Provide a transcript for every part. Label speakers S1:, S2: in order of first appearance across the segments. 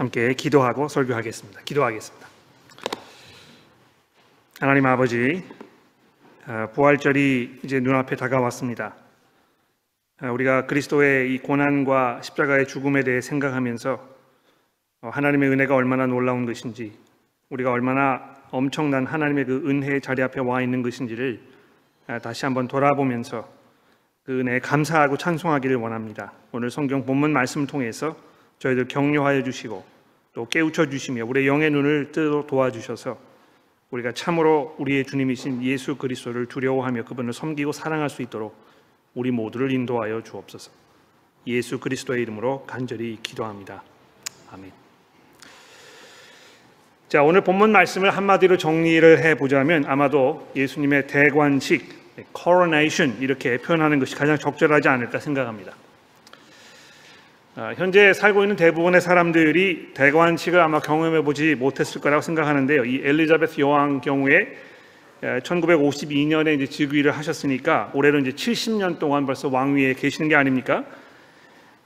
S1: 함께 기도하고 설교하겠습니다. 기도하겠습니다. 하나님 아버지, 아, 부활절이 이제 눈앞에 다가왔습니다. 아, 우리가 그리스도의 이 고난과 십자가의 죽음에 대해 생각하면서 어, 하나님의 은혜가 얼마나 놀라운 것인지, 우리가 얼마나 엄청난 하나님의 그 은혜의 자리 앞에 와 있는 것인지를 아, 다시 한번 돌아보면서 그 은혜에 감사하고 찬송하기를 원합니다. 오늘 성경 본문 말씀을 통해서 저희들 격려하여 주시고 또 깨우쳐 주시며 우리의 영의 눈을 뜨도록 도와주셔서 우리가 참으로 우리의 주님이신 예수 그리스도를 두려워하며 그분을 섬기고 사랑할 수 있도록 우리 모두를 인도하여 주옵소서. 예수 그리스도의 이름으로 간절히 기도합니다. 아멘. 자, 오늘 본문 말씀을 한마디로 정리를 해 보자면 아마도 예수님의 대관식 coronation 이렇게 표현하는 것이 가장 적절하지 않을까 생각합니다. 아, 현재 살고 있는 대부분의 사람들이 대관식을 아마 경험해 보지 못했을 거라고 생각하는데요. 이 엘리자베스 여왕 경우에 1952년에 이제 즉위를 하셨으니까 올해로 이제 70년 동안 벌써 왕위에 계시는 게 아닙니까?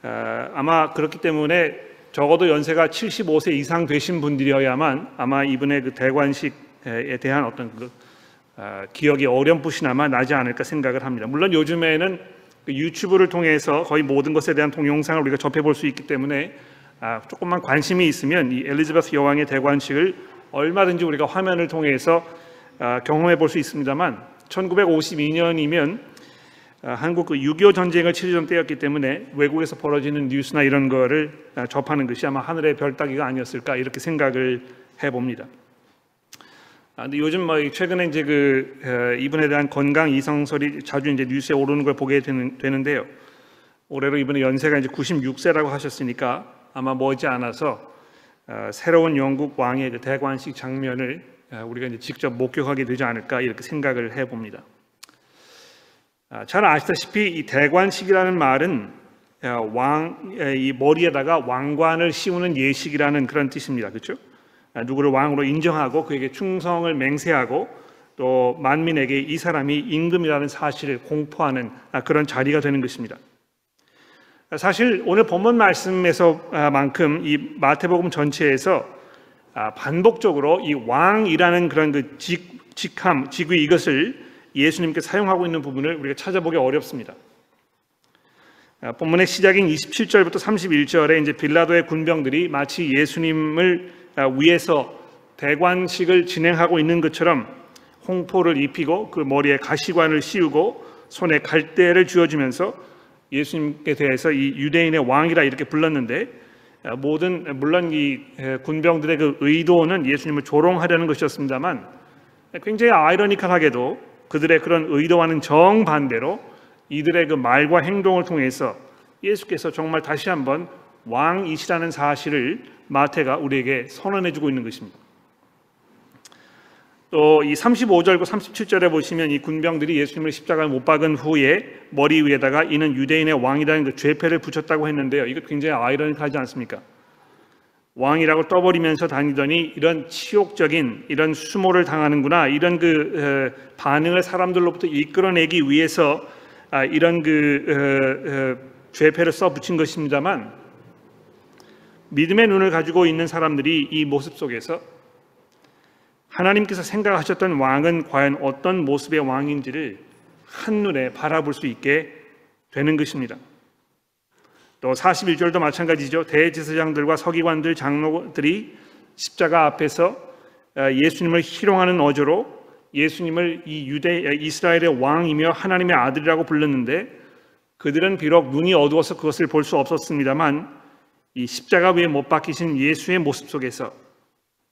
S1: 아, 아마 그렇기 때문에 적어도 연세가 75세 이상 되신 분들이어야만 아마 이분의 그 대관식에 대한 어떤 그 아, 기억이 어렴풋이나마 나지 않을까 생각을 합니다. 물론 요즘에는 그 유튜브를 통해서 거의 모든 것에 대한 동영상을 우리가 접해 볼 수 있기 때문에 아, 조금만 관심이 있으면 이 엘리자베스 여왕의 대관식을 얼마든지 우리가 화면을 통해서 아, 경험해 볼 수 있습니다만 1952년이면 한국 그 6.25 전쟁을 치르던 때였기 때문에 외국에서 벌어지는 뉴스나 이런 거를 접하는 것이 아마 하늘의 별 따기가 아니었을까 이렇게 생각을 해봅니다. 아, 근데 요즘 뭐 최근에 이제 그 어, 이분에 대한 건강 이상설이 자주 이제 뉴스에 오르는 걸 보게 되는, 되는데요. 올해로 이분의 연세가 이제 96세라고 하셨으니까 아마 머지 않아서 어, 새로운 영국 왕의 그 대관식 장면을 어, 우리가 이제 직접 목격하게 되지 않을까 이렇게 생각을 해봅니다. 아, 잘 아시다시피 이 대관식이라는 말은 어, 왕이 머리에다가 왕관을 씌우는 예식이라는 그런 뜻입니다. 그렇죠? 아, 누구를 왕으로 인정하고 그에게 충성을 맹세하고 또 만민에게 이 사람이 임금이라는 사실을 공포하는 아, 그런 자리가 되는 것입니다. 사실 오늘 본문 말씀에서만큼 이 마태복음 전체에서 아, 반복적으로 이 왕이라는 그런 그 직, 직함, 직위 이것을 예수님께 사용하고 있는 부분을 우리가 찾아보기 어렵습니다. 본문의 시작인 27절부터 31절에 이제 빌라도의 군병들이 마치 예수님을 아, 위에서 대관식을 진행하고 있는 것처럼 홍포를 입히고 그 머리에 가시관을 씌우고 손에 갈대를 쥐어주면서 예수님께 대해서 이 유대인의 왕이라 이렇게 불렀는데 아, 모든 물론 이 군병들의 그 의도는 예수님을 조롱하려는 것이었습니다만 굉장히 아이러니컬하게도 그들의 그런 의도와는 정반대로 이들의 그 말과 행동을 통해서 예수께서 정말 다시 한번 왕이시라는 사실을 마태가 우리에게 선언해 주고 있는 것입니다. 또 이 35절과 37절에 보시면 이 군병들이 예수님을 십자가에 못 박은 후에 머리 위에다가 이는 유대인의 왕이라는 그 죄패를 붙였다고 했는데요. 이거 굉장히 아이러니하지 않습니까? 왕이라고 떠버리면서 다니더니 이런 치욕적인 이런 수모를 당하는구나 이런 그 반응을 사람들로부터 이끌어내기 위해서 아, 이런 그 죄패를 써 붙인 것입니다만 믿음의 눈을 가지고 있는 사람들이 이 모습 속에서 하나님께서 생각하셨던 왕은 과연 어떤 모습의 왕인지를 한눈에 바라볼 수 있게 되는 것입니다. 또 41절도 마찬가지죠. 대제사장들과 서기관들, 장로들이 십자가 앞에서 어, 예수님을 희롱하는 어조로 예수님을 이 유대 이스라엘의 왕이며 하나님의 아들이라고 불렀는데 그들은 비록 눈이 어두워서 그것을 볼 수 없었습니다만 이 십자가 위에 못 박히신 예수의 모습 속에서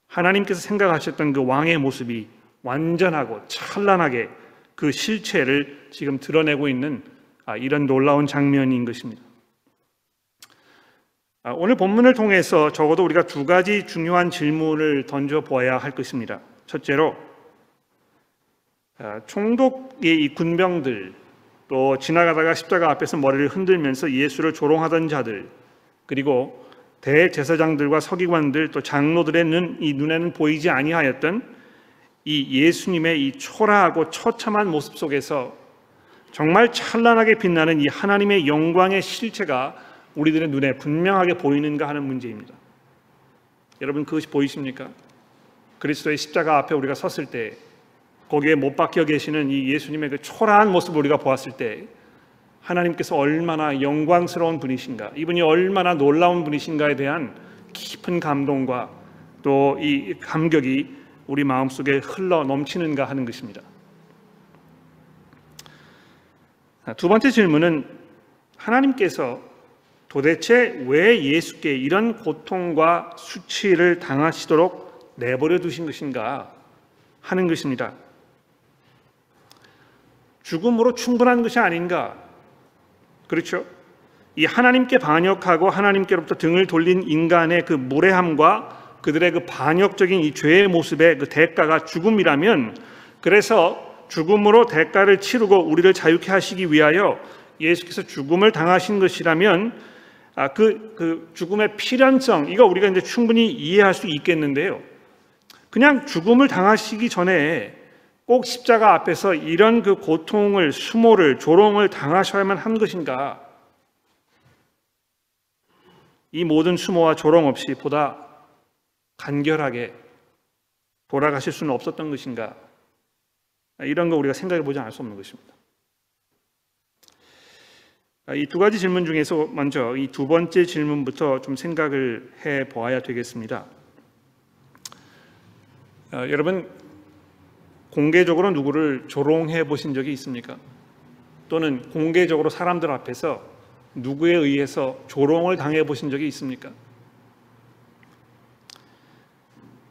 S1: 하나님께서 생각하셨던 그 왕의 모습이 완전하고 찬란하게 그 실체를 지금 드러내고 있는 아, 이런 놀라운 장면인 것입니다. 아, 오늘 본문을 통해서 적어도 우리가 두 가지 중요한 질문을 던져 보아야 할 것입니다. 첫째로 아, 총독의 이 군병들 또 지나가다가 십자가 앞에서 머리를 흔들면서 예수를 조롱하던 자들 그리고 대제사장들과 서기관들 또 장로들의 눈, 이 눈에는 보이지 아니하였던 이 예수님의 이 초라하고 처참한 모습 속에서 정말 찬란하게 빛나는 이 하나님의 영광의 실체가 우리들의 눈에 분명하게 보이는가 하는 문제입니다. 여러분 그것이 보이십니까? 그리스도의 십자가 앞에 우리가 섰을 때 거기에 못 박혀 계시는 이 예수님의 그 초라한 모습을 우리가 보았을 때 하나님께서 얼마나 영광스러운 분이신가, 이분이 얼마나 놀라운 분이신가에 대한 깊은 감동과 또 이 감격이 우리 마음속에 흘러 넘치는가 하는 것입니다. 두 번째 질문은 하나님께서 도대체 왜 예수께 이런 고통과 수치를 당하시도록 내버려 두신 것인가 하는 것입니다. 죽음으로 충분한 것이 아닌가? 그렇죠? 이 하나님께 반역하고 하나님께로부터 등을 돌린 인간의 그 무례함과 그들의 그 반역적인 이 죄의 모습의 그 대가가 죽음이라면 그래서 죽음으로 대가를 치르고 우리를 자유케 하시기 위하여 예수께서 죽음을 당하신 것이라면 아, 그, 그 죽음의 필연성 이거 우리가 이제 충분히 이해할 수 있겠는데요. 그냥 죽음을 당하시기 전에 꼭 십자가 앞에서 이런 그 고통을 수모를 조롱을 당하셔야만 한 것인가? 이 모든 수모와 조롱 없이 보다 간결하게 돌아가실 수는 없었던 것인가? 이런 거 우리가 생각해 보지 않을 수 없는 것입니다. 이 두 가지 질문 중에서 먼저 이 두 번째 질문부터 좀 생각을 해 보아야 되겠습니다. 어, 여러분 공개적으로 누구를 조롱해 보신 적이 있습니까? 또는 공개적으로 사람들 앞에서 누구에 의해서 조롱을 당해 보신 적이 있습니까?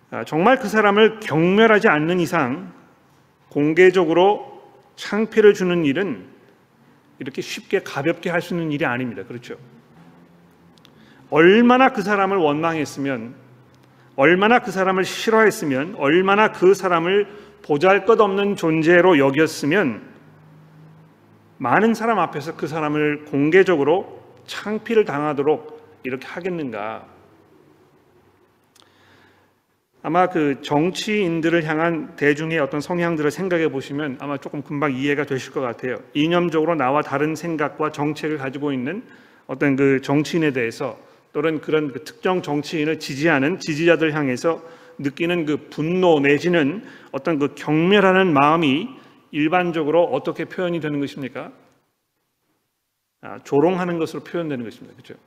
S1: 아, 정말 그 사람을 경멸하지 않는 이상 공개적으로 창피를 주는 일은 이렇게 쉽게 가볍게 할 수 있는 일이 아닙니다. 그렇죠? 얼마나 그 사람을 원망했으면, 얼마나 그 사람을 싫어했으면, 얼마나 그 사람을 보잘 것 없는 존재로 여겼으면, 많은 사람 앞에서 그 사람을 공개적으로 창피를 당하도록 이렇게 하겠는가? 아마 그 정치인들을 향한 대중의 어떤 성향들을 생각해 보시면 아마 조금 금방 이해가 되실 것 같아요. 이념적으로 나와 다른 생각과 정책을 가지고 있는 어떤 그 정치인에 대해서 또는 그런 그 특정 정치인을 지지하는 지지자들 향해서 느끼는 그 분노 내지는 어떤 그 경멸하는 마음이 일반적으로 어떻게 표현이 되는 것입니까? 아, 조롱하는 것으로 표현되는 것입니다. 그렇죠?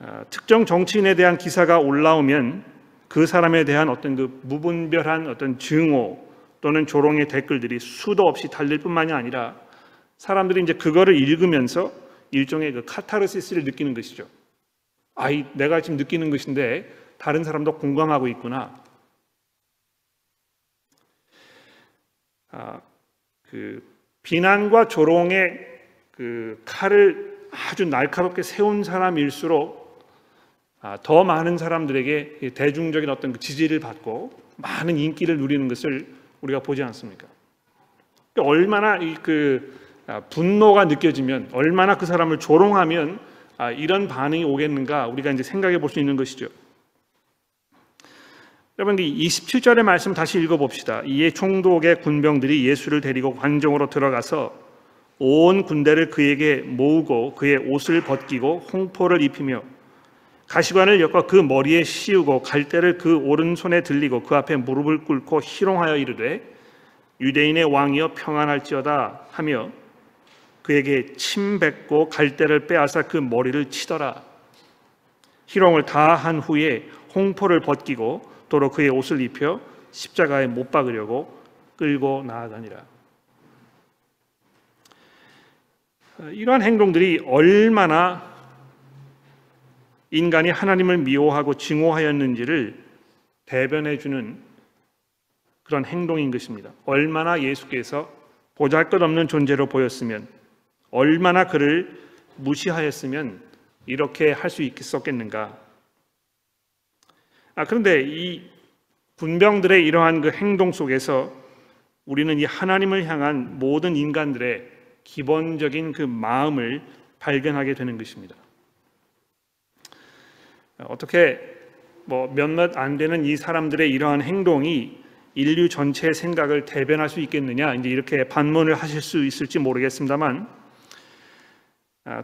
S1: 아, 특정 정치인에 대한 기사가 올라오면 그 사람에 대한 어떤 그 무분별한 어떤 증오 또는 조롱의 댓글들이 수도 없이 달릴 뿐만이 아니라 사람들이 이제 그거를 읽으면서 일종의 그 카타르시스를 느끼는 것이죠. 아이 내가 지금 느끼는 것인데 다른 사람도 공감하고 있구나. 아, 그 비난과 조롱의 그 칼을 아주 날카롭게 세운 사람일수록 아, 더 많은 사람들에게 대중적인 어떤 그 지지를 받고 많은 인기를 누리는 것을 우리가 보지 않습니까? 그러니까 얼마나 그 아, 분노가 느껴지면 얼마나 그 사람을 조롱하면 아, 이런 반응이 오겠는가 우리가 이제 생각해 볼 수 있는 것이죠. 여러분 27절의 말씀 다시 읽어봅시다. 이에 총독의 군병들이 예수를 데리고 관정으로 들어가서 온 군대를 그에게 모으고 그의 옷을 벗기고 홍포를 입히며 가시관을 엮어 그 머리에 씌우고 갈대를 그 오른손에 들리고 그 앞에 무릎을 꿇고 희롱하여 이르되 유대인의 왕이여 평안할지어다 하며 그에게 침 뱉고 갈대를 빼앗아 그 머리를 치더라 희롱을 다 한 후에 홍포를 벗기고 도로 그의 옷을 입혀 십자가에 못 박으려고 끌고 나아가니라 이러한 행동들이 얼마나 인간이 하나님을 미워하고 증오하였는지를 대변해 주는 그런 행동인 것입니다. 얼마나 예수께서 보잘것없는 존재로 보였으면 얼마나 그를 무시하였으면 이렇게 할 수 있겠었겠는가? 아 그런데 이 군병들의 이러한 그 행동 속에서 우리는 이 하나님을 향한 모든 인간들의 기본적인 그 마음을 발견하게 되는 것입니다. 어떻게 뭐 몇몇 안 되는 이 사람들의 이러한 행동이 인류 전체의 생각을 대변할 수 있겠느냐 이제 이렇게 반문을 하실 수 있을지 모르겠습니다만 아,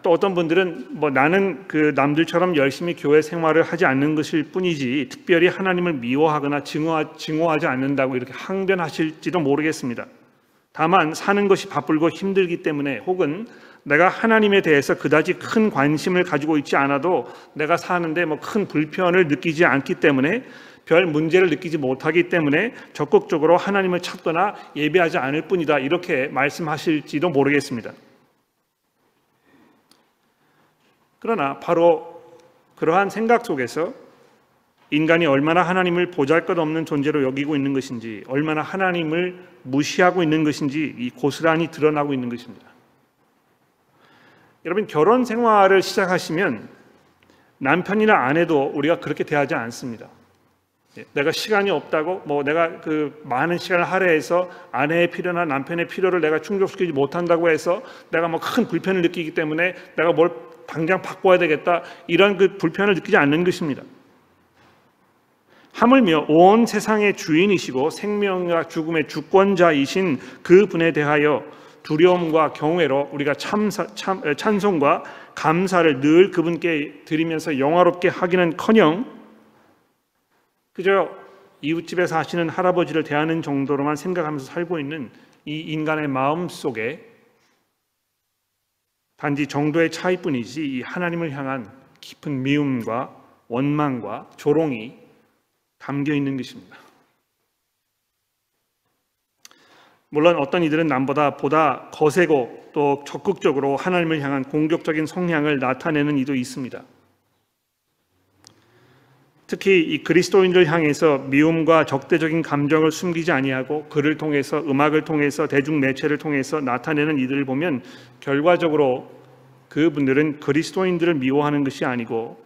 S1: 또 어떤 분들은 뭐 나는 그 남들처럼 열심히 교회 생활을 하지 않는 것일 뿐이지 특별히 하나님을 미워하거나 증오하, 증오하지 않는다고 이렇게 항변하실지도 모르겠습니다. 다만 사는 것이 바쁠고 힘들기 때문에 혹은 내가 하나님에 대해서 그다지 큰 관심을 가지고 있지 않아도 내가 사는데 뭐 큰 불편을 느끼지 않기 때문에 별 문제를 느끼지 못하기 때문에 적극적으로 하나님을 찾거나 예배하지 않을 뿐이다 이렇게 말씀하실지도 모르겠습니다. 그러나 바로 그러한 생각 속에서 인간이 얼마나 하나님을 보잘것없는 존재로 여기고 있는 것인지, 얼마나 하나님을 무시하고 있는 것인지 이 고스란히 드러나고 있는 것입니다. 여러분 결혼 생활을 시작하시면 남편이나 아내도 우리가 그렇게 대하지 않습니다. 예, 내가 시간이 없다고 뭐 내가 그 많은 시간을 할애해서 아내의 필요나 남편의 필요를 내가 충족시키지 못한다고 해서 내가 뭐 큰 불편을 느끼기 때문에 내가 뭘 당장 바꿔야 되겠다 이런 그 불편을 느끼지 않는 것입니다. 하물며 온 세상의 주인이시고 생명과 죽음의 주권자이신 그 분에 대하여 두려움과 경외로 우리가 참사, 참, 찬송과 감사를 늘 그분께 드리면서 영화롭게 하기는커녕 그저 이웃집에 사시는 할아버지를 대하는 정도로만 생각하면서 살고 있는 이 인간의 마음 속에 단지 정도의 차이뿐이지 이 하나님을 향한 깊은 미움과 원망과 조롱이 담겨 있는 것입니다. 물론 어떤 이들은 남보다 보다 거세고 또 적극적으로 하나님을 향한 공격적인 성향을 나타내는 이도 있습니다. 특히 이 그리스도인들 향해서 미움과 적대적인 감정을 숨기지 아니하고 글을 통해서 음악을 통해서 대중 매체를 통해서 나타내는 이들을 보면 결과적으로 그분들은 그리스도인들을 미워하는 것이 아니고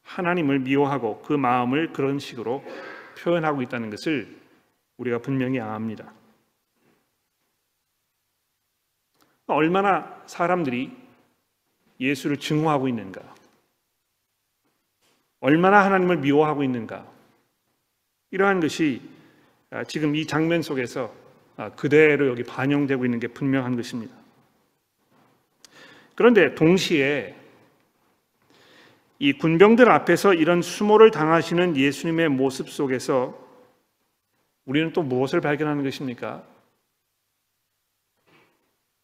S1: 하나님을 미워하고 그 마음을 그런 식으로 표현하고 있다는 것을 우리가 분명히 압니다. 얼마나 사람들이 예수를 증오하고 있는가? 얼마나 하나님을 미워하고 있는가. 이러한 것이 아, 지금 이 장면 속에서 아, 그대로 여기 반영되고 있는 게 분명한 것입니다. 그런데 동시에 이 군병들 앞에서 이런 수모를 당하시는 예수님의 모습 속에서 우리는 또 무엇을 발견하는 것입니까?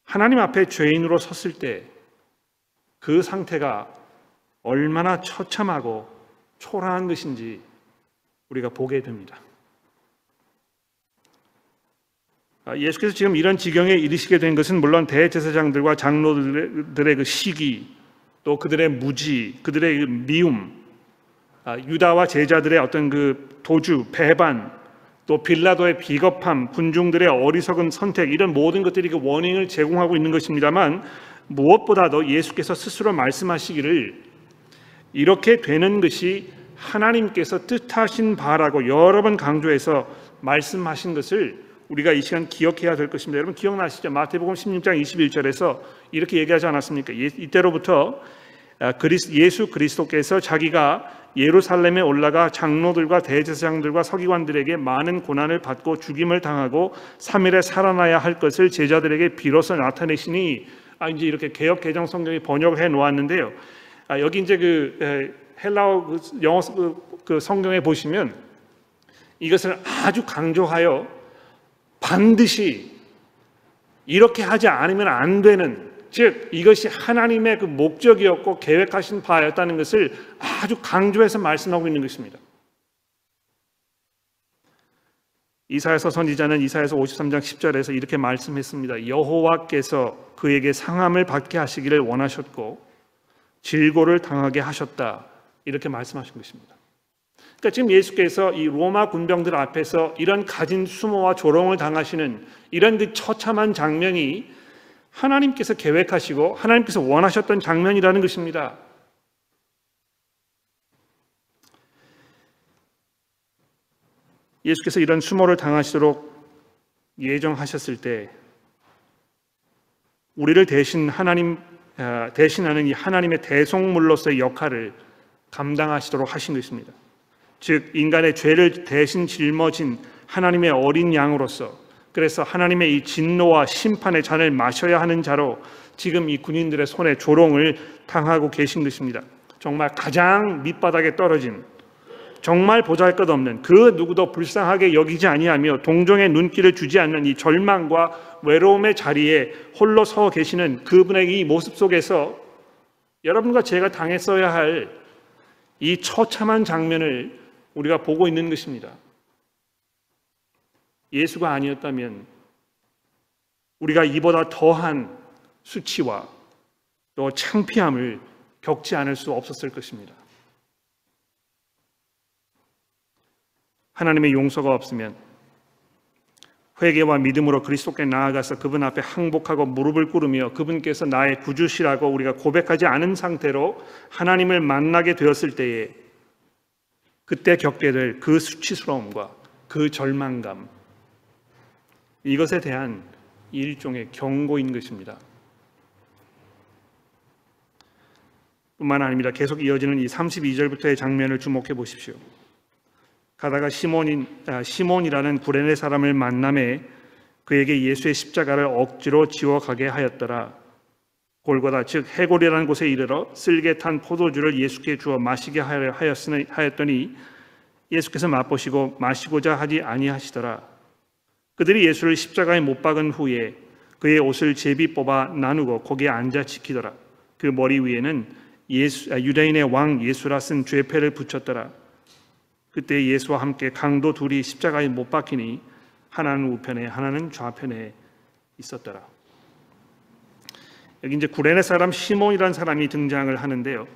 S1: 하나님 앞에 죄인으로 섰을 때 그 상태가 얼마나 처참하고 초라한 것인지 우리가 보게 됩니다. 아, 예수께서 지금 이런 지경에 이르시게 된 것은 물론 대제사장들과 장로들의 그 시기, 또 그들의 무지, 그들의 그 미움, 아, 유다와 제자들의 어떤 그 도주, 배반, 또 빌라도의 비겁함, 군중들의 어리석은 선택 이런 모든 것들이 그 원인을 제공하고 있는 것입니다만 무엇보다도 예수께서 스스로 말씀하시기를 이렇게 되는 것이 하나님께서 뜻하신 바라고 여러 번 강조해서 말씀하신 것을 우리가 이 시간 기억해야 될 것입니다. 여러분 기억나시죠? 마태복음 16장 21절에서 이렇게 얘기하지 않았습니까? 이때로부터 아, 예수 그리스도께서 자기가 예루살렘에 올라가 장로들과 대제사장들과 서기관들에게 많은 고난을 받고 죽임을 당하고 3일에 살아나야 할 것을 제자들에게 비로소 나타내시니 아 이제 이렇게 개혁 개정 성경이 번역해 놓았는데요. 아, 여기 이제 그 헬라어 그 영어 그, 그 성경에 보시면 이것을 아주 강조하여 반드시 이렇게 하지 않으면 안 되는 즉 이것이 하나님의 그 목적이었고 계획하신 바였다는 것을 아주 강조해서 말씀하고 있는 것입니다. 이사야서 선지자는 이사야서 53장 10절에서 이렇게 말씀했습니다. 여호와께서 그에게 상함을 받게 하시기를 원하셨고 질고를 당하게 하셨다. 이렇게 말씀하신 것입니다. 그러니까 지금 예수께서 이 로마 군병들 앞에서 이런 가진 수모와 조롱을 당하시는 이런 그 처참한 장면이 하나님께서 계획하시고 하나님께서 원하셨던 장면이라는 것입니다. 예수께서 이런 수모를 당하시도록 예정하셨을 때 우리를 대신 하나님 아, 대신하는 이 하나님의 대속물로서의 역할을 감당하시도록 하신 것입니다. 즉 인간의 죄를 대신 짊어진 하나님의 어린 양으로서 그래서 하나님의 이 진노와 심판의 잔을 마셔야 하는 자로 지금 이 군인들의 손에 조롱을 당하고 계신 것입니다. 정말 가장 밑바닥에 떨어진 정말 보잘것없는 그 누구도 불쌍하게 여기지 아니하며 동정의 눈길을 주지 않는 이 절망과 외로움의 자리에 홀로 서 계시는 그분의 이 모습 속에서 여러분과 제가 당했어야 할 이 처참한 장면을 우리가 보고 있는 것입니다. 예수가 아니었다면 우리가 이보다 더한 수치와 또 창피함을 겪지 않을 수 없었을 것입니다. 하나님의 용서가 없으면 회개와 믿음으로 그리스도께 나아가서 그분 앞에 항복하고 무릎을 꿇으며 그분께서 나의 구주시라고 우리가 고백하지 않은 상태로 하나님을 만나게 되었을 때에 그때 겪게 될 그 수치스러움과 그 절망감 이것에 대한 일종의 경고인 것입니다. 뿐만 아닙니다. 계속 이어지는 이 32절부터의 장면을 주목해 보십시오. 가다가 시몬인 아, 시몬이라는 구레네 사람을 만남에 그에게 예수의 십자가를 억지로 지워 가게 하였더라. 골고다 즉 해골이라는 곳에 이르러 쓸개 탄 포도주를 예수께 주어 마시게 하였으니 하였더니 예수께서 맛보시고 마시고자 하지 아니하시더라. 그들이 예수를 십자가에 못 박은 후에 그의 옷을 제비 뽑아 나누고 거기에 앉아 지키더라. 그 머리 위에는 예수, 아, 유대인의 왕 예수라 쓴 죄패를 붙였더라. 그때 예수와 함께 강도 둘이 십자가에 못 박히니 하나는 우편에 하나는 좌편에 있었더라. 여기 이제 구레네 사람 시몬이라는 사람이 등장을 하는데요.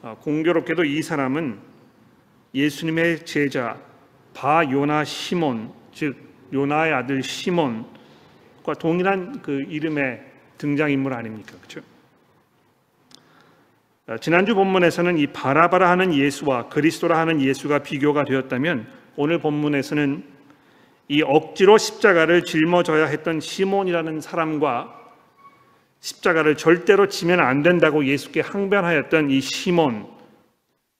S1: 어, 공교롭게도 이 사람은 예수님의 제자 바 요나 시몬 즉 요나의 아들 시몬과 동일한 그 이름의 등장 인물 아닙니까? 그렇죠? 어, 지난주 본문에서는 이 바라바라 하는 예수와 그리스도라 하는 예수가 비교가 되었다면 오늘 본문에서는 이 억지로 십자가를 짊어져야 했던 시몬이라는 사람과 십자가를 절대로 지면 안 된다고 예수께 항변하였던 이 시몬,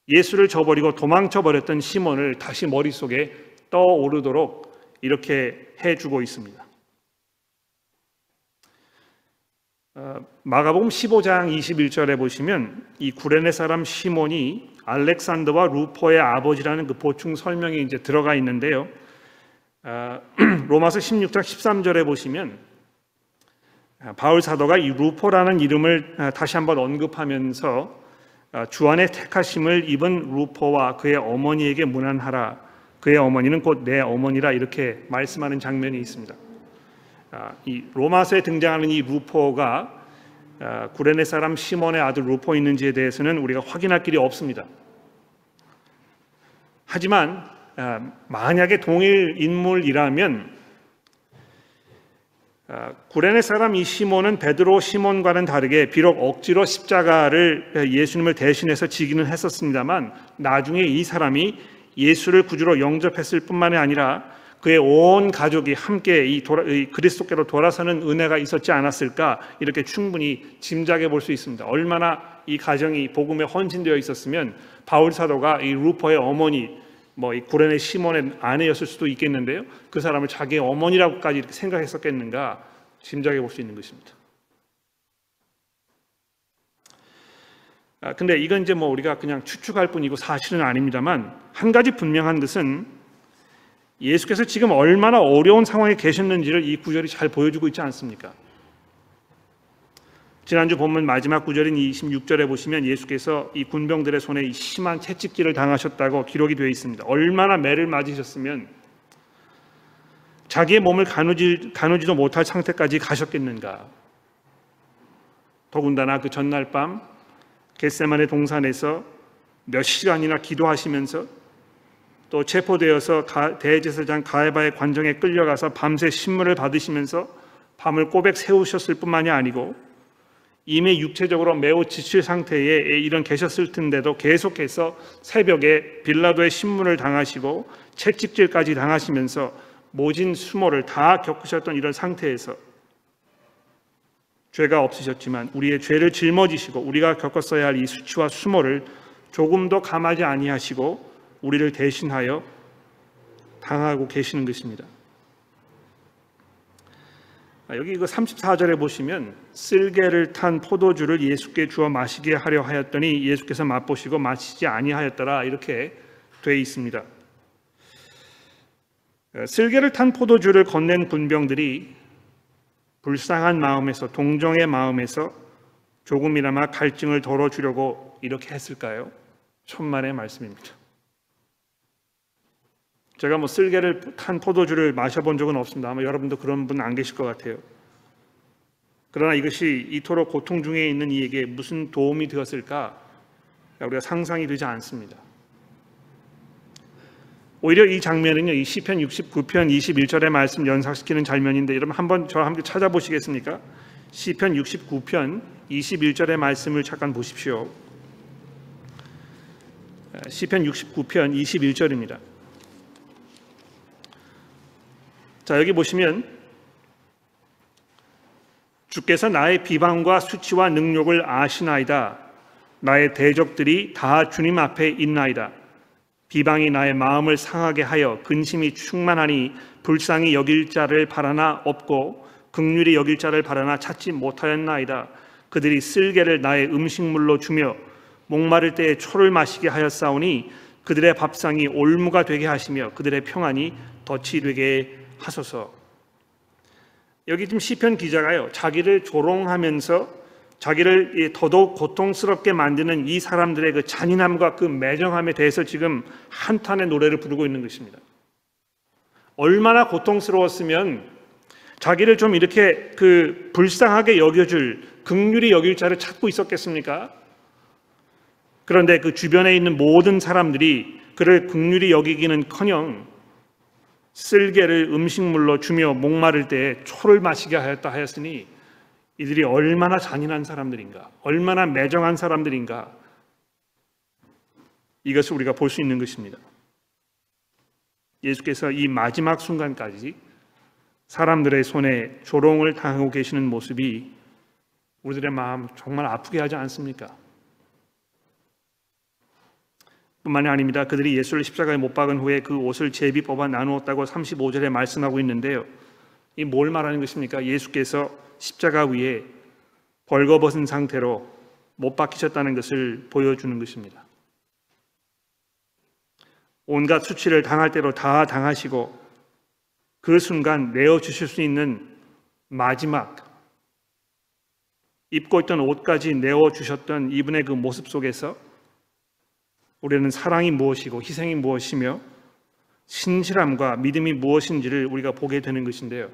S1: 예수를 저버리고 도망쳐 버렸던 시몬을 다시 머릿속에 떠오르도록 이렇게 해주고 있습니다. 어, 마가복음 15장 21절에 보시면 이 구레네 사람 시몬이 알렉산더와 루포의 아버지라는 그 보충 설명이 이제 들어가 있는데요. 어, 로마서 16장 13절에 보시면 어, 바울 사도가 이 루포라는 이름을 다시 한번 언급하면서 주 안에 택하심을 입은 루포와 그의 어머니에게 문안하라. 그의 어머니는 곧 내 어머니라 이렇게 말씀하는 장면이 있습니다. 아, 이 로마서에 등장하는 이 루포가 아, 구레네 사람 시몬의 아들 루포 있는지에 대해서는 우리가 확인할 길이 없습니다. 하지만 아, 만약에 동일 인물이라면 구레네 사람 이 시몬은 베드로 시몬과는 다르게 비록 억지로 십자가를 예수님을 대신해서 지기는 했었습니다만 나중에 이 사람이 예수를 구주로 영접했을 뿐만이 아니라 그의 온 가족이 함께 이, 돌아, 이 그리스도께로 돌아서는 은혜가 있었지 않았을까 이렇게 충분히 짐작해 볼 수 있습니다. 얼마나 이 가정이 복음에 헌신되어 있었으면 바울 사도가 이 루퍼의 어머니 뭐 이 구레네 시몬의 아내였을 수도 있겠는데요. 그 사람을 자기의 어머니라고까지 이렇게 생각했었겠는가 짐작해 볼 수 있는 것입니다. 아, 근데 이건 이제 뭐 우리가 그냥 추측할 뿐이고 사실은 아닙니다만 한 가지 분명한 것은 예수께서 지금 얼마나 어려운 상황에 계셨는지를 이 구절이 잘 보여주고 있지 않습니까? 지난주 본문 마지막 구절인 26절에 보시면 예수께서 이 군병들의 손에 심한 채찍질을 당하셨다고 기록이 되어 있습니다. 얼마나 매를 맞으셨으면 자기의 몸을 가누지, 가누지도 못할 상태까지 가셨겠는가? 더군다나 그 전날 밤 겟세만의 동산에서 몇 시간이나 기도하시면서 또 체포되어서 대제사장 가해바의 관정에 끌려가서 밤새 신문을 받으시면서 밤을 꼬백 세우셨을 뿐만이 아니고 이미 육체적으로 매우 지칠 상태에 이런 계셨을 텐데도 계속해서 새벽에 빌라도의 신문을 당하시고 채찍질까지 당하시면서 모진 수모를 다 겪으셨던 이런 상태에서 죄가 없으셨지만 우리의 죄를 짊어지시고 우리가 겪었어야 할 이 수치와 수모를 조금도 감하지 아니하시고 우리를 대신하여 당하고 계시는 것입니다. 아, 여기 이거 34절에 보시면 쓸개를 탄 포도주를 예수께 주어 마시게 하려 하였더니 예수께서 맛보시고 마시지 아니하였더라 이렇게 돼 있습니다. 어, 쓸개를 탄 포도주를 건넨 군병들이 불쌍한 마음에서 동정의 마음에서 조금이나마 갈증을 덜어주려고 이렇게 했을까요? 천만의 말씀입니다. 제가 뭐 쓸개를 탄 포도주를 마셔본 적은 없습니다. 아마 여러분도 그런 분 안 계실 것 같아요. 그러나 이것이 이토록 고통 중에 있는 이에게 무슨 도움이 되었을까? 우리가 상상이 되지 않습니다. 오히려 이 장면은요, 이 시편 69편 21절의 말씀 연상시키는 장면인데, 여러분 한번 저와 함께 찾아보시겠습니까? 시편 69편 21절의 말씀을 잠깐 보십시오. 시편 69편 21절입니다. 자, 여기 보시면 주께서 나의 비방과 수치와 능력을 아시나이다. 나의 대적들이 다 주님 앞에 있나이다. 비방이 나의 마음을 상하게 하여 근심이 충만하니 불쌍히 여길 자를 바라나 없고 극률이 여길 자를 바라나 찾지 못하였나이다. 그들이 쓸개를 나의 음식물로 주며 목마를 때에 초를 마시게 하였사오니 그들의 밥상이 올무가 되게 하시며 그들의 평안이 덫이 되게 하소서. 여기 지금 시편 기자가요 자기를 조롱하면서 자기를 더더욱 고통스럽게 만드는 이 사람들의 그 잔인함과 그 매정함에 대해서 지금 한탄의 노래를 부르고 있는 것입니다. 얼마나 고통스러웠으면 자기를 좀 이렇게 그 불쌍하게 여겨줄 극률이 여길 자를 찾고 있었겠습니까? 그런데 그 주변에 있는 모든 사람들이 그를 극률이 여기기는커녕 쓸개를 음식물로 주며 목마를 때에 초를 마시게 하였다 하였으니 이들이 얼마나 잔인한 사람들인가, 얼마나 매정한 사람들인가 이것을 우리가 볼 수 있는 것입니다. 예수께서 이 마지막 순간까지 사람들의 손에 조롱을 당하고 계시는 모습이 우리들의 마음 정말 아프게 하지 않습니까? 뿐만이 아닙니다. 그들이 예수를 십자가에 못 박은 후에 그 옷을 제비 뽑아 나누었다고 35절에 말씀하고 있는데요. 이 뭘 말하는 것입니까? 예수께서 십자가 위에 벌거벗은 상태로 못 박히셨다는 것을 보여주는 것입니다. 온갖 수치를 당할 대로 다 당하시고 그 순간 내어 주실 수 있는 마지막 입고 있던 옷까지 내어 주셨던 이분의 그 모습 속에서 우리는 사랑이 무엇이고 희생이 무엇이며 신실함과 믿음이 무엇인지를 우리가 보게 되는 것인데요.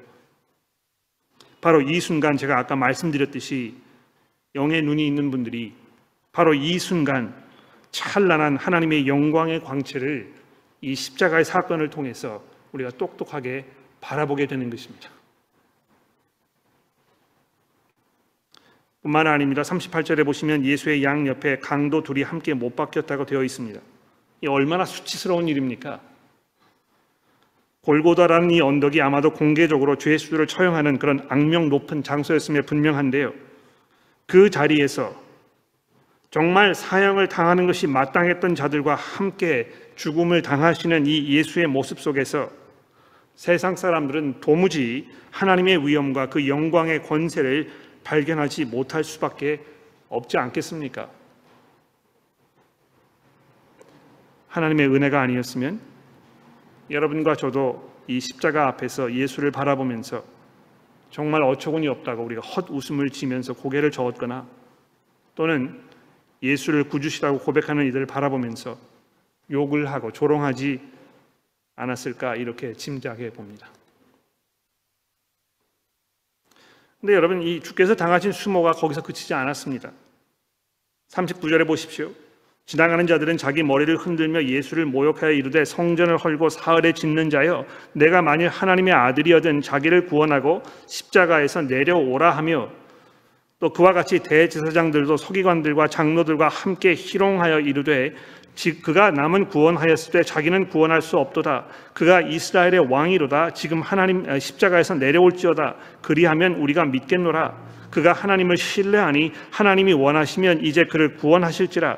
S1: 바로 이 순간 제가 아까 말씀드렸듯이 영의 눈이 있는 분들이 바로 이 순간 찬란한 하나님의 영광의 광채를 이 십자가의 사건을 통해서 우리가 똑똑하게 바라보게 되는 것입니다. 뿐만 아닙니다. 38절에 보시면 예수의 양 옆에 강도 둘이 함께 못 박혔다고 되어 있습니다. 이 얼마나 수치스러운 일입니까? 골고다라는 이 언덕이 아마도 공개적으로 죄수들을 처형하는 그런 악명 높은 장소였음에 분명한데요. 그 자리에서 정말 사형을 당하는 것이 마땅했던 자들과 함께 죽음을 당하시는 이 예수의 모습 속에서 세상 사람들은 도무지 하나님의 위엄과 그 영광의 권세를 발견하지 못할 수밖에 없지 않겠습니까? 하나님의 은혜가 아니었으면 여러분과 저도 이 십자가 앞에서 예수를 바라보면서 정말 어처구니 없다고 우리가 헛 웃음을 지면서 고개를 저었거나 또는 예수를 구주시라고 고백하는 이들을 바라보면서 욕을 하고 조롱하지 않았을까 이렇게 짐작해 봅니다. 근데 여러분 이 주께서 당하신 수모가 거기서 그치지 않았습니다. 39절에 보십시오. 지나가는 자들은 자기 머리를 흔들며 예수를 모욕하여 이르되 성전을 헐고 사흘에 짓는 자여 내가 만일 하나님의 아들이어든 자기를 구원하고 십자가에서 내려오라 하며 또 그와 같이 대제사장들도 서기관들과 장로들과 함께 희롱하여 이르되 그가 남은 구원하였을 때 자기는 구원할 수 없도다. 그가 이스라엘의 왕이로다. 지금 하나님 십자가에서 내려올지어다. 그리하면 우리가 믿겠노라. 그가 하나님을 신뢰하니 하나님이 원하시면 이제 그를 구원하실지라.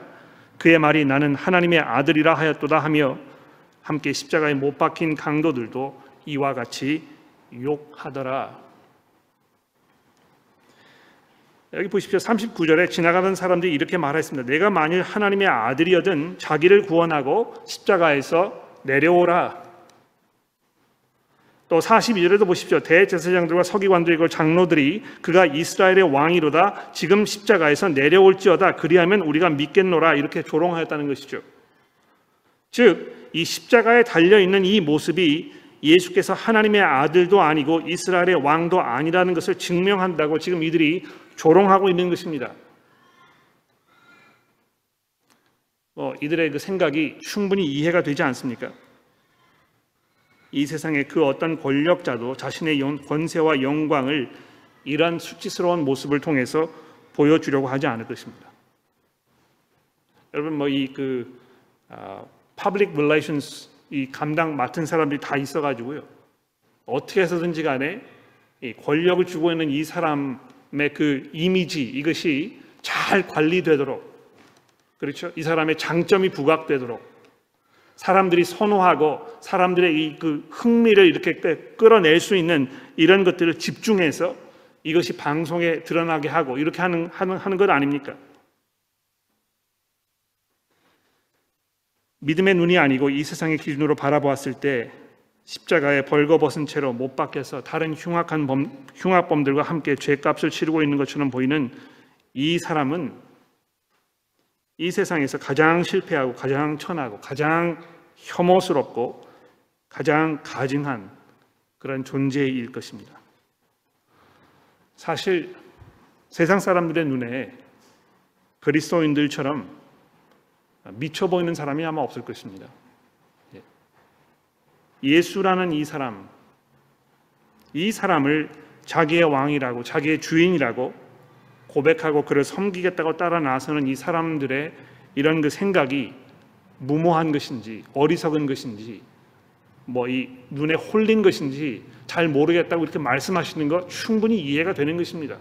S1: 그의 말이 나는 하나님의 아들이라 하였도다 하며 함께 십자가에 못 박힌 강도들도 이와 같이 욕하더라. 여기 보십시오. 39절에 지나가는 사람들이 이렇게 말했습니다. 내가 만일 하나님의 아들이어든 자기를 구원하고 십자가에서 내려오라. 또 42절에도 보십시오. 대제사장들과 서기관들과 장로들이 그가 이스라엘의 왕이로다 지금 십자가에서 내려올지어다 그리하면 우리가 믿겠노라 이렇게 조롱하였다는 것이죠. 즉 이 십자가에 달려 있는 이 모습이 예수께서 하나님의 아들도 아니고 이스라엘의 왕도 아니라는 것을 증명한다고 지금 이들이 조롱하고 있는 것입니다. 어, 이들의 그 생각이 충분히 이해가 되지 않습니까? 이 세상의 그 어떤 권력자도 자신의 권세와 영광을 이러한 수치스러운 모습을 통해서 보여주려고 하지 않을 것입니다. 여러분 뭐 이그 아, public relations 이 감당 맡은 사람들이 다 있어가지고요. 어떻게 해서든지 간에 이 권력을 주고 있는 이 사람의 그 이미지 이것이 잘 관리되도록 그렇죠. 이 사람의 장점이 부각되도록 사람들이 선호하고 사람들의 이 그 흥미를 이렇게 끌어낼 수 있는 이런 것들을 집중해서 이것이 방송에 드러나게 하고 이렇게 하는 하는 하는 것 아닙니까? 믿음의 눈이 아니고 이 세상의 기준으로 바라보았을 때 십자가에 벌거벗은 채로 못 박혀서 다른 흉악한 범, 흉악범들과 함께 죄값을 치르고 있는 것처럼 보이는 이 사람은 이 세상에서 가장 실패하고 가장 천하고 가장 혐오스럽고 가장 가증한 그런 존재일 것입니다. 사실 세상 사람들의 눈에 그리스도인들처럼 미쳐 보이는 사람이 아마 없을 것입니다. 예. 예수라는 이 사람, 이 사람을 자기의 왕이라고, 자기의 주인이라고 고백하고 그를 섬기겠다고 따라 나서는 이 사람들의 이런 그 생각이 무모한 것인지 어리석은 것인지 뭐 이 눈에 홀린 것인지 잘 모르겠다고 이렇게 말씀하시는 것 충분히 이해가 되는 것입니다.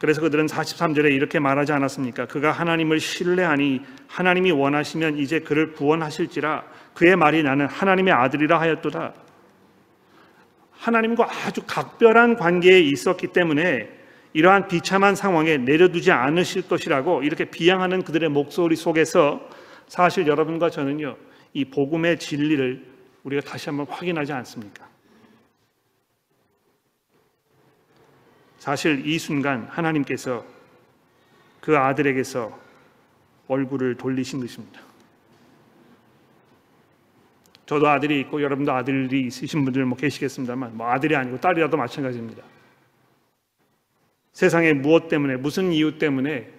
S1: 그래서 그들은 43절에 이렇게 말하지 않았습니까? 그가 하나님을 신뢰하니 하나님이 원하시면 이제 그를 구원하실지라 그의 말이 나는 하나님의 아들이라 하였도다. 하나님과 아주 각별한 관계에 있었기 때문에 이러한 비참한 상황에 내려두지 않으실 것이라고 이렇게 비양하는 그들의 목소리 속에서 사실 여러분과 저는요, 이 복음의 진리를 우리가 다시 한번 확인하지 않습니까? 사실 이 순간 하나님께서 그 아들에게서 얼굴을 돌리신 것입니다. 저도 아들이 있고 여러분도 아들이 있으신 분들 뭐 계시겠습니다만 뭐 아들이 아니고 딸이라도 마찬가지입니다. 세상에 무엇 때문에 무슨 이유 때문에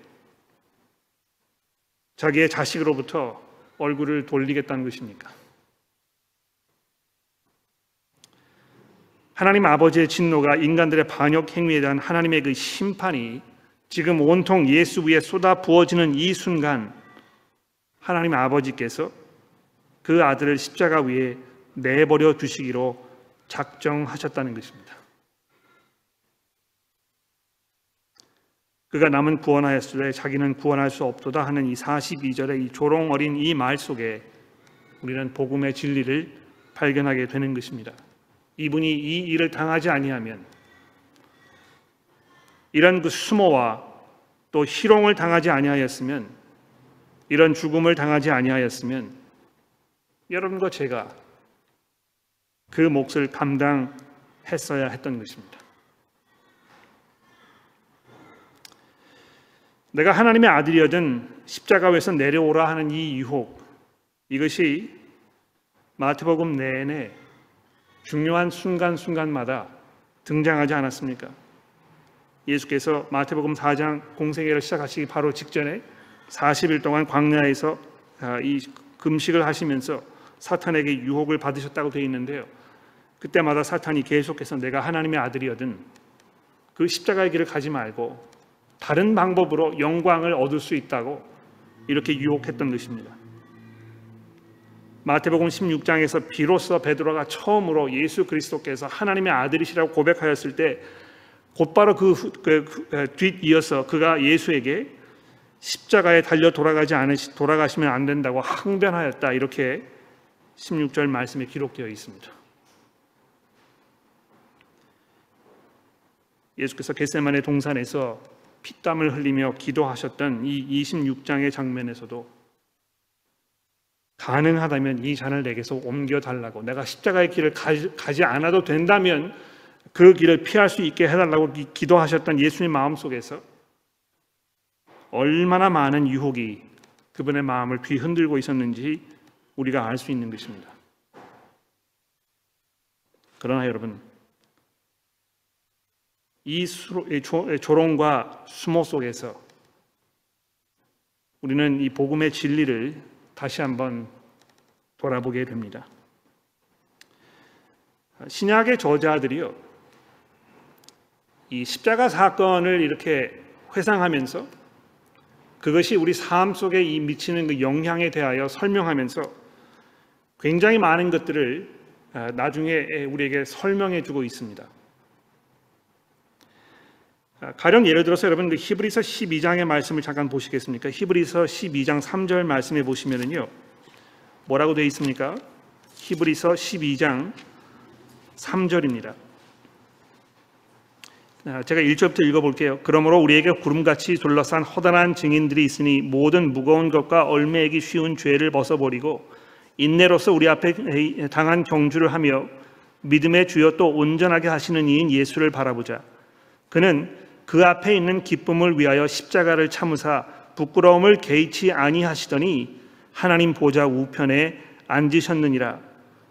S1: 자기의 자식으로부터 얼굴을 돌리겠다는 것입니까? 하나님 아버지의 진노가 인간들의 반역 행위에 대한 하나님의 그 심판이 지금 온통 예수 위에 쏟아 부어지는 이 순간 하나님 아버지께서 그 아들을 십자가 위에 내버려 두시기로 작정하셨다는 것입니다. 그가 남은 구원하였으되 자기는 구원할 수 없도다 하는 이 42절의 이 조롱 어린 이 말 속에 우리는 복음의 진리를 발견하게 되는 것입니다. 이분이 이 일을 당하지 아니하면 이런 그 수모와 또 희롱을 당하지 아니하였으면 이런 죽음을 당하지 아니하였으면 여러분과 제가 그 몫을 감당했어야 했던 것입니다. 내가 하나님의 아들이어든 십자가에서 내려오라 하는 이 유혹 이것이 마태복음 내내 중요한 순간순간마다 등장하지 않았습니까? 예수께서 마태복음 4장 공생애를 시작하시기 바로 직전에 40일 동안 광야에서 아, 이 금식을 하시면서 사탄에게 유혹을 받으셨다고 되어 있는데요. 그때마다 사탄이 계속해서 내가 하나님의 아들이거든 그 십자가의 길을 가지 말고 다른 방법으로 영광을 얻을 수 있다고 이렇게 유혹했던 것입니다. 마태복음 16장에서 비로소 베드로가 처음으로 예수 그리스도께서 하나님의 아들이시라고 고백하였을 때 곧바로 그, 그, 그 뒷이어서 그가 예수에게 십자가에 달려 돌아가지 않으시 돌아가시면 안 된다고 항변하였다 이렇게 16절 말씀에 기록되어 있습니다. 예수께서 겟세만의 동산에서 피땀을 흘리며 기도하셨던 이 26장의 장면에서도 가능하다면 이 잔을 내게서 옮겨 달라고 내가 십자가의 길을 가지 않아도 된다면 그 길을 피할 수 있게 해달라고 기도하셨던 예수님 마음 속에서 얼마나 많은 유혹이 그분의 마음을 뒤흔들고 있었는지 우리가 알 수 있는 것입니다. 그러나 여러분, 이 조롱과 수모 속에서 우리는 이 복음의 진리를 다시 한번 돌아보게 됩니다. 신약의 저자들이요, 이 십자가 사건을 이렇게 회상하면서 그것이 우리 삶 속에 이 미치는 그 영향에 대하여 설명하면서 굉장히 많은 것들을 아, 나중에 우리에게 설명해 주고 있습니다. 아, 가령 예를 들어서 여러분 그 히브리서 12장의 말씀을 잠깐 보시겠습니까? 히브리서 12장 3절 말씀에 보시면은요. 뭐라고 되어 있습니까? 히브리서 12장 3절입니다. 아, 제가 1절부터 읽어볼게요. 그러므로 우리에게 구름같이 둘러싼 허다한 증인들이 있으니 모든 무거운 것과 얼매이기 쉬운 죄를 벗어버리고 인내로서 우리 앞에 당한 경주를 하며 믿음의 주여 또 온전하게 하시는 이인 예수를 바라보자. 그는 그 앞에 있는 기쁨을 위하여 십자가를 참으사 부끄러움을 개의치 아니하시더니 하나님 보좌 우편에 앉으셨느니라.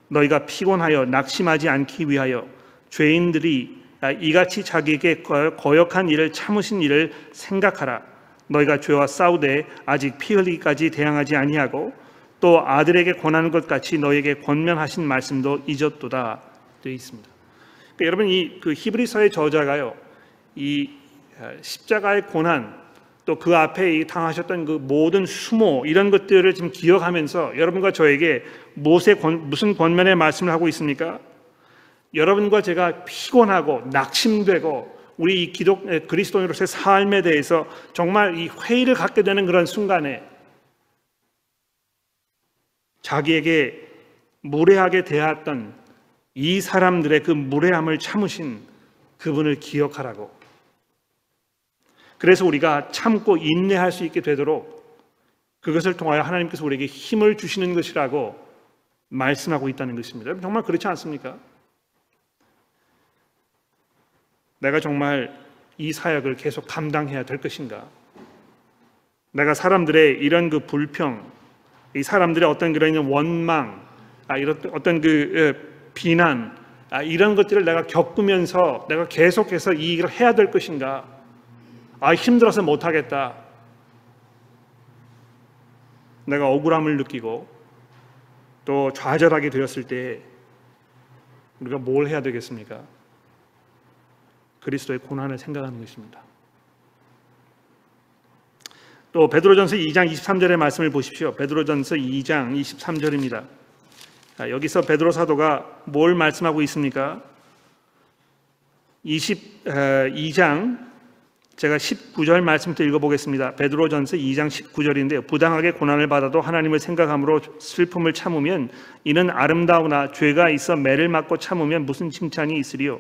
S1: 너희가 피곤하여 낙심하지 않기 위하여 죄인들이 아, 이같이 자기에게 거역한 일을 참으신 일을 생각하라. 너희가 죄와 싸우되 아직 피 흘리기까지 대항하지 아니하고 또 아들에게 권하는 것 같이 너에게 권면하신 말씀도 잊었도다 되어 있습니다. 그러니까 여러분 이 그 히브리서의 저자가요 이 아, 십자가의 고난 또 그 앞에 당하셨던 그 모든 수모 이런 것들을 지금 기억하면서 여러분과 저에게 무엇의 권, 무슨 권면의 말씀을 하고 있습니까? 여러분과 제가 피곤하고 낙심되고 우리 이 기독 그리스도인으로서의 삶에 대해서 정말 이 회의를 갖게 되는 그런 순간에 자기에게 무례하게 대했던 이 사람들의 그 무례함을 참으신 그분을 기억하라고. 그래서 우리가 참고 인내할 수 있게 되도록 그것을 통하여 하나님께서 우리에게 힘을 주시는 것이라고 말씀하고 있다는 것입니다. 정말 그렇지 않습니까? 내가 정말 이 사역을 계속 감당해야 될 것인가? 내가 사람들의 이런 그 불평, 이 사람들의 어떤 그런 원망, 아, 이런 어떤 그 비난, 아, 이런 것들을 내가 겪으면서 내가 계속해서 이 일을 해야 될 것인가? 아, 힘들어서 못하겠다. 내가 억울함을 느끼고 또 좌절하게 되었을 때 우리가 뭘 해야 되겠습니까? 그리스도의 고난을 생각하는 것입니다. 또 베드로전서 2장 23절의 말씀을 보십시오. 베드로전서 2장 23절입니다. 여기서 베드로 사도가 뭘 말씀하고 있습니까? 22장 제가 19절 말씀부터 읽어보겠습니다. 베드로전서 2장 19절인데요. 부당하게 고난을 받아도 하나님을 생각함으로 슬픔을 참으면 이는 아름다우나 죄가 있어 매를 맞고 참으면 무슨 칭찬이 있으리요.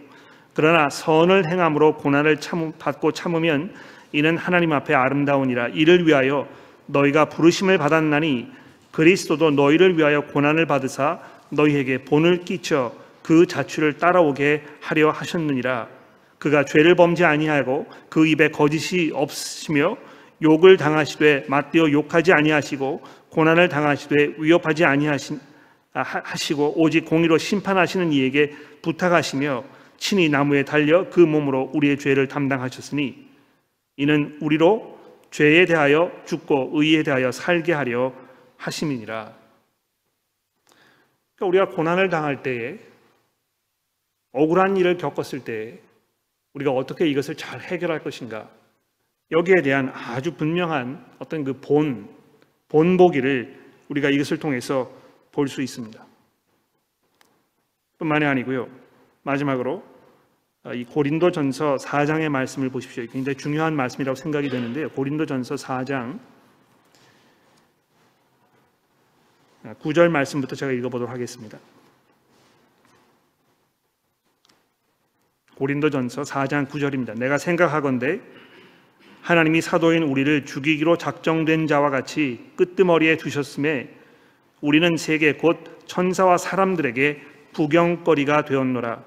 S1: 그러나 선을 행함으로 고난을 참, 받고 참으면 이는 하나님 앞에 아름다우니라 이를 위하여 너희가 부르심을 받았나니 그리스도도 너희를 위하여 고난을 받으사 너희에게 본을 끼쳐 그 자취를 따라오게 하려 하셨느니라 그가 죄를 범지 아니하고 그 입에 거짓이 없으며 욕을 당하시되 맞대어 욕하지 아니하시고 고난을 당하시되 위협하지 아니하시고 오직 공의로 심판하시는 이에게 부탁하시며 친히 나무에 달려 그 몸으로 우리의 죄를 담당하셨으니 이는 우리로 죄에 대하여 죽고 의에 대하여 살게 하려 하심이니라. 그러니까 우리가 고난을 당할 때에 억울한 일을 겪었을 때 우리가 어떻게 이것을 잘 해결할 것인가? 여기에 대한 아주 분명한 어떤 그 본, 본보기를 우리가 이것을 통해서 볼 수 있습니다. 뿐만이 아니고요. 마지막으로 어, 이 고린도 전서 4장의 말씀을 보십시오. 굉장히 중요한 말씀이라고 생각이 되는데요. 고린도 전서 4장 9절 말씀부터 제가 읽어보도록 하겠습니다. 고린도전서 4장 9절입니다. 내가 생각하건대 하나님이 사도인 우리를 죽이기로 작정된 자와 같이 끄트머리에 두셨음에 우리는 세계 곧 천사와 사람들에게 구경거리가 되었노라.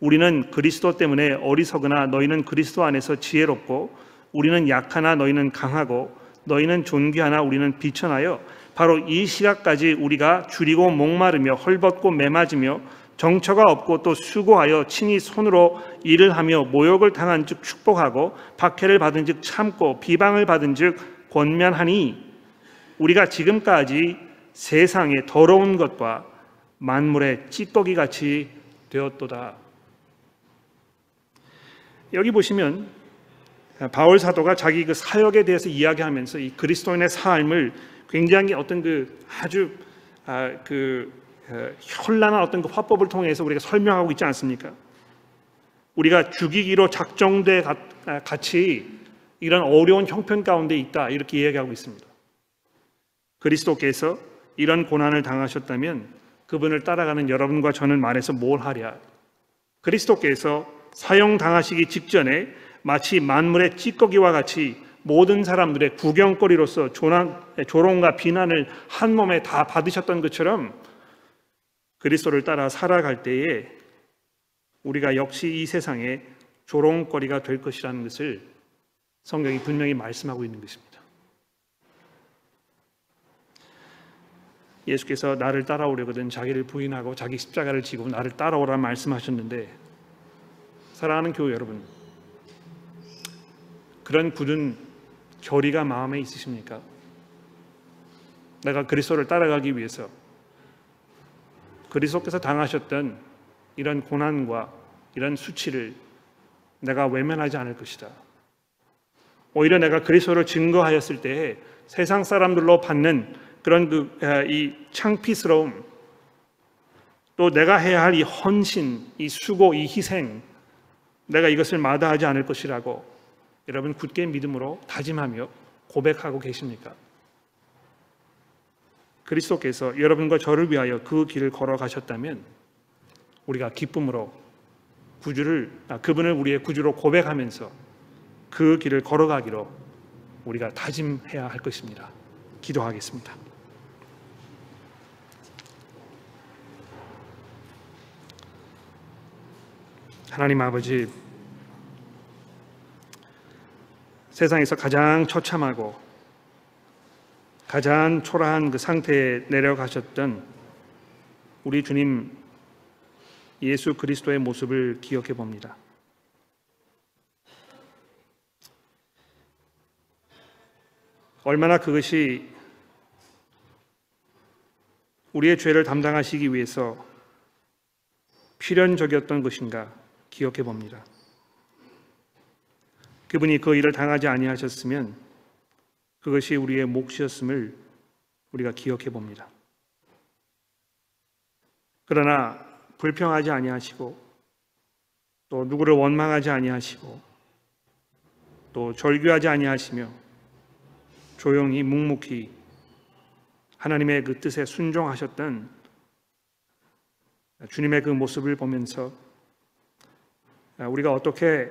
S1: 우리는 그리스도 때문에 어리석으나 너희는 그리스도 안에서 지혜롭고 우리는 약하나 너희는 강하고 너희는 존귀하나 우리는 비천하여 바로 이 시각까지 우리가 줄이고 목마르며 헐벗고 매맞으며 정처가 없고 또 수고하여 친히 손으로 일을 하며 모욕을 당한 즉 축복하고 박해를 받은 즉 참고 비방을 받은 즉 권면하니 우리가 지금까지 세상의 더러운 것과 만물의 찌꺼기 같이 되었도다. 여기 보시면 바울 사도가 자기 그 사역에 대해서 이야기하면서 이 그리스도인의 삶을 굉장히 어떤 그 아주 아, 그 어, 현란한 어떤 그 화법을 통해서 우리가 설명하고 있지 않습니까? 우리가 죽이기로 작정돼 아, 같이 이런 어려운 형편 가운데 있다 이렇게 이야기하고 있습니다. 그리스도께서 이런 고난을 당하셨다면 그분을 따라가는 여러분과 저는 말해서 뭘 하랴? 그리스도께서 사형 당하시기 직전에 마치 만물의 찌꺼기와 같이 모든 사람들의 구경거리로서 조롱과 비난을 한 몸에 다 받으셨던 것처럼 그리스도를 따라 살아갈 때에 우리가 역시 이 세상에 조롱거리가 될 것이라는 것을 성경이 분명히 말씀하고 있는 것입니다. 예수께서 나를 따라오려거든 자기를 부인하고 자기 십자가를 지고 나를 따라오라 말씀하셨는데 사랑하는 교회 여러분 그런 굳은 결의가 마음에 있으십니까? 내가 그리스도를 따라가기 위해서 그리스도께서 당하셨던 이런 고난과 이런 수치를 내가 외면하지 않을 것이다. 오히려 내가 그리스도를 증거하였을 때 세상 사람들로 받는 그런 그 이 창피스러움 또 내가 해야 할 이 헌신, 이 수고, 이 희생 내가 이것을 마다하지 않을 것이라고 여러분 굳게 믿음으로 다짐하며 고백하고 계십니까? 그리스도께서 여러분과 저를 위하여 그 길을 걸어가셨다면 우리가 기쁨으로 구주를 아, 그분을 우리의 구주로 고백하면서 그 길을 걸어가기로 우리가 다짐해야 할 것입니다. 기도하겠습니다. 하나님 아버지 세상에서 가장 처참하고 가장 초라한 그 상태에 내려가셨던 우리 주님 예수 그리스도의 모습을 기억해 봅니다. 얼마나 그것이 우리의 죄를 담당하시기 위해서 필연적이었던 것인가 기억해 봅니다. 그분이 그 일을 당하지 아니하셨으면 그것이 우리의 몫이었음을 우리가 기억해 봅니다. 그러나 불평하지 아니하시고 또 누구를 원망하지 아니하시고 또 절규하지 아니하시며 조용히 묵묵히 하나님의 그 뜻에 순종하셨던 주님의 그 모습을 보면서 우리가 어떻게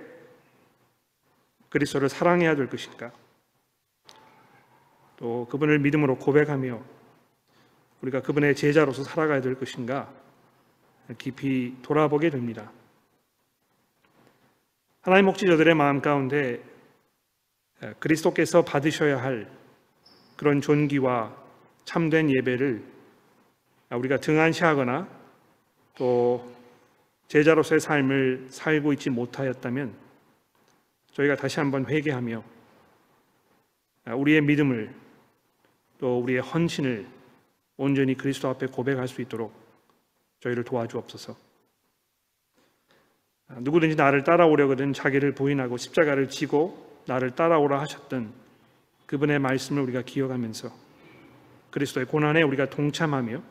S1: 그리스도를 사랑해야 될 것인가? 또 그분을 믿음으로 고백하며 우리가 그분의 제자로서 살아가야 될 것인가? 깊이 돌아보게 됩니다. 하나님 목지자들의 마음 가운데 그리스도께서 받으셔야 할 그런 존귀와 참된 예배를 우리가 등한시하거나 또 제자로서의 삶을 살고 있지 못하였다면 저희가 다시 한번 회개하며 우리의 믿음을 또 우리의 헌신을 온전히 그리스도 앞에 고백할 수 있도록 저희를 도와주옵소서. 누구든지 나를 따라오려거든 자기를 부인하고 십자가를 지고 나를 따라오라 하셨던 그분의 말씀을 우리가 기억하면서 그리스도의 고난에 우리가 동참하며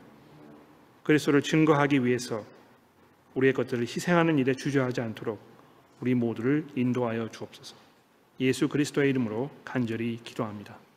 S1: 그리스도를 증거하기 위해서 우리의 것들을 희생하는 일에 주저하지 않도록 우리 모두를 인도하여 주옵소서. 예수 그리스도의 이름으로 간절히 기도합니다.